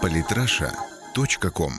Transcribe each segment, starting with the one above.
Политраша.ком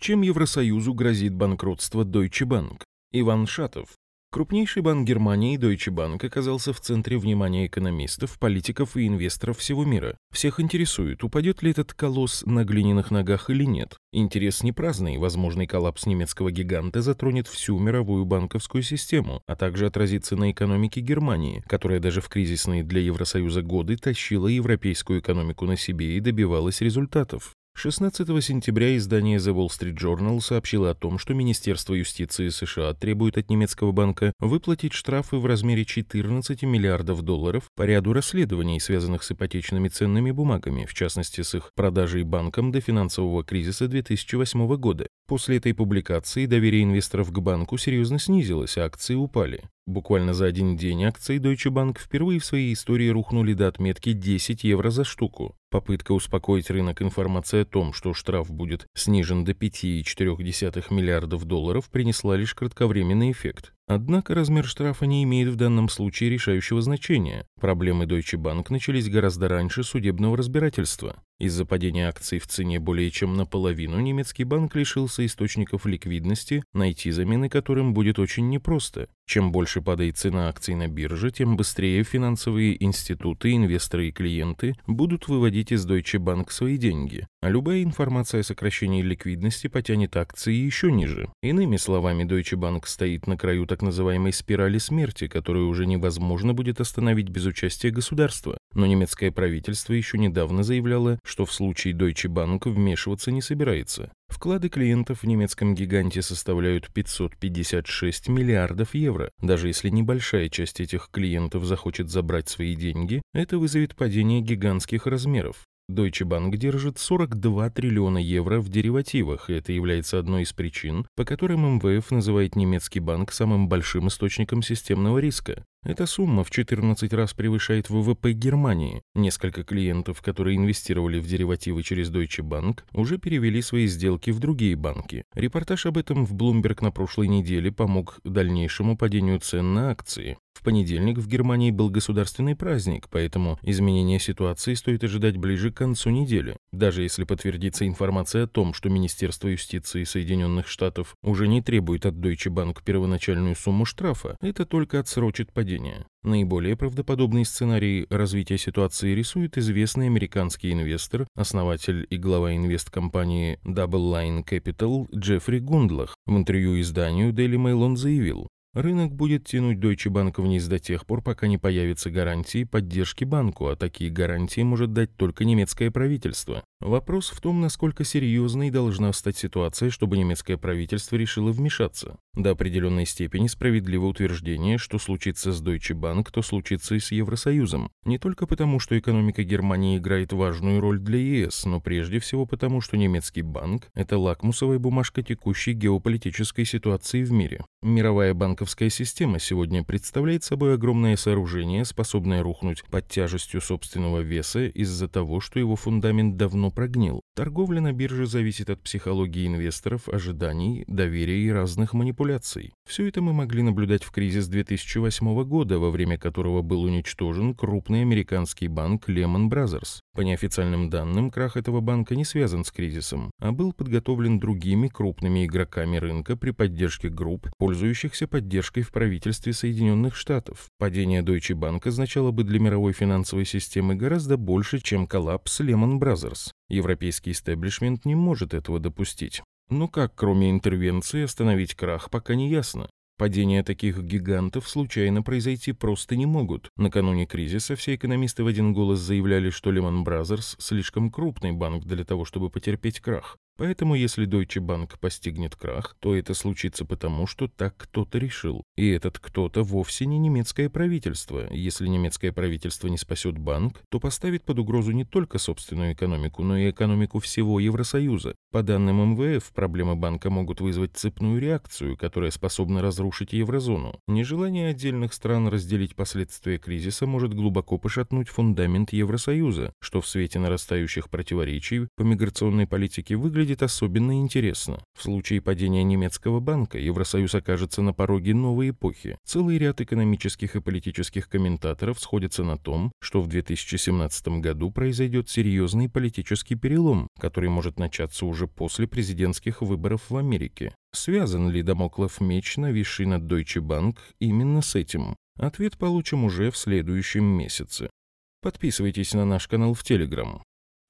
Чем Евросоюзу грозит банкротство Deutsche Bank? Иван Шатов. Крупнейший банк Германии, Deutsche Bank, оказался в центре внимания экономистов, политиков и инвесторов всего мира. Всех интересует, упадет ли этот колосс на глиняных ногах или нет. Интерес не праздный, возможный коллапс немецкого гиганта затронет всю мировую банковскую систему, а также отразится на экономике Германии, которая даже в кризисные для Евросоюза годы тащила европейскую экономику на себе и добивалась результатов. 16 сентября издание The Wall Street Journal сообщило о том, что Министерство юстиции США требует от немецкого банка выплатить штрафы в размере 14 миллиардов долларов по ряду расследований, связанных с ипотечными ценными бумагами, в частности с их продажей банкам до финансового кризиса 2008 года. После этой публикации доверие инвесторов к банку серьезно снизилось, а акции упали. Буквально за один день акции Deutsche Bank впервые в своей истории рухнули до отметки 10 евро за штуку. Попытка успокоить рынок информации о том, что штраф будет снижен до 5,4 миллиардов долларов, принесла лишь кратковременный эффект. Однако размер штрафа не имеет в данном случае решающего значения. Проблемы Deutsche Bank начались гораздо раньше судебного разбирательства. Из-за падения акций в цене более чем наполовину немецкий банк лишился источников ликвидности, найти замены которым будет очень непросто. Чем больше падает цена акций на бирже, тем быстрее финансовые институты, инвесторы и клиенты будут выводить из Deutsche Bank свои деньги. А любая информация о сокращении ликвидности потянет акции еще ниже. Иными словами, Deutsche Bank стоит на краю так называемой спирали смерти, которую уже невозможно будет остановить без участия государства. Но немецкое правительство еще недавно заявляло, что в случае Deutsche Bank вмешиваться не собирается. Вклады клиентов в немецком гиганте составляют 556 миллиардов евро. Даже если небольшая часть этих клиентов захочет забрать свои деньги, это вызовет падение гигантских размеров. Deutsche Bank держит 42 триллиона евро в деривативах, и это является одной из причин, по которым МВФ называет немецкий банк самым большим источником системного риска. Эта сумма в 14 раз превышает ВВП Германии. Несколько клиентов, которые инвестировали в деривативы через Deutsche Bank, уже перевели свои сделки в другие банки. Репортаж об этом в Bloomberg на прошлой неделе помог дальнейшему падению цен на акции. В понедельник в Германии был государственный праздник, поэтому изменение ситуации стоит ожидать ближе к концу недели. Даже если подтвердится информация о том, что Министерство юстиции Соединенных Штатов уже не требует от Deutsche Bank первоначальную сумму штрафа, это только отсрочит падение. Наиболее правдоподобный сценарий развития ситуации рисует известный американский инвестор, основатель и глава инвесткомпании Double Line Capital Джеффри Гундлах. В интервью изданию Daily Mail он заявил, Рынок будет тянуть Deutsche Bank вниз до тех пор, пока не появятся гарантии поддержки банку, а такие гарантии может дать только немецкое правительство. Вопрос в том, насколько серьезной должна стать ситуация, чтобы немецкое правительство решило вмешаться. До определенной степени справедливо утверждение, что случится с Deutsche Bank, то случится и с Евросоюзом. Не только потому, что экономика Германии играет важную роль для ЕС, но прежде всего потому, что немецкий банк – это лакмусовая бумажка текущей геополитической ситуации в мире. Мировая банковская система сегодня представляет собой огромное сооружение, способное рухнуть под тяжестью собственного веса из-за того, что его фундамент давно прогнил. Торговля на бирже зависит от психологии инвесторов, ожиданий, доверия и разных манипуляций. Все это мы могли наблюдать в кризис 2008 года, во время которого был уничтожен крупный американский банк Lehman Brothers. По неофициальным данным, крах этого банка не связан с кризисом, а был подготовлен другими крупными игроками рынка при поддержке групп, пользующихся поддержкой в правительстве Соединенных Штатов. Падение Deutsche Bank означало бы для мировой финансовой системы гораздо больше, чем коллапс Lehman Brothers. Европейский истеблишмент не может этого допустить. Но как, кроме интервенции, остановить крах, пока не ясно. Падения таких гигантов случайно произойти просто не могут. Накануне кризиса все экономисты в один голос заявляли, что Lehman Brothers слишком крупный банк для того, чтобы потерпеть крах. Поэтому если Deutsche Bank постигнет крах, то это случится потому, что так кто-то решил. И этот кто-то вовсе не немецкое правительство. Если немецкое правительство не спасет банк, то поставит под угрозу не только собственную экономику, но и экономику всего Евросоюза. По данным МВФ, проблемы банка могут вызвать цепную реакцию, которая способна разрушить еврозону. Нежелание отдельных стран разделить последствия кризиса может глубоко пошатнуть фундамент Евросоюза, что в свете нарастающих противоречий по миграционной политике выглядит выглядит особенно интересно. В случае падения немецкого банка Евросоюз окажется на пороге новой эпохи. Целый ряд экономических и политических комментаторов сходятся на том, что в 2017 году произойдет серьезный политический перелом, который может начаться уже после президентских выборов в Америке. Связан ли Дамоклов меч, нависший над Deutsche Bank, именно с этим? Ответ получим уже в следующем месяце. Подписывайтесь на наш канал в Телеграм.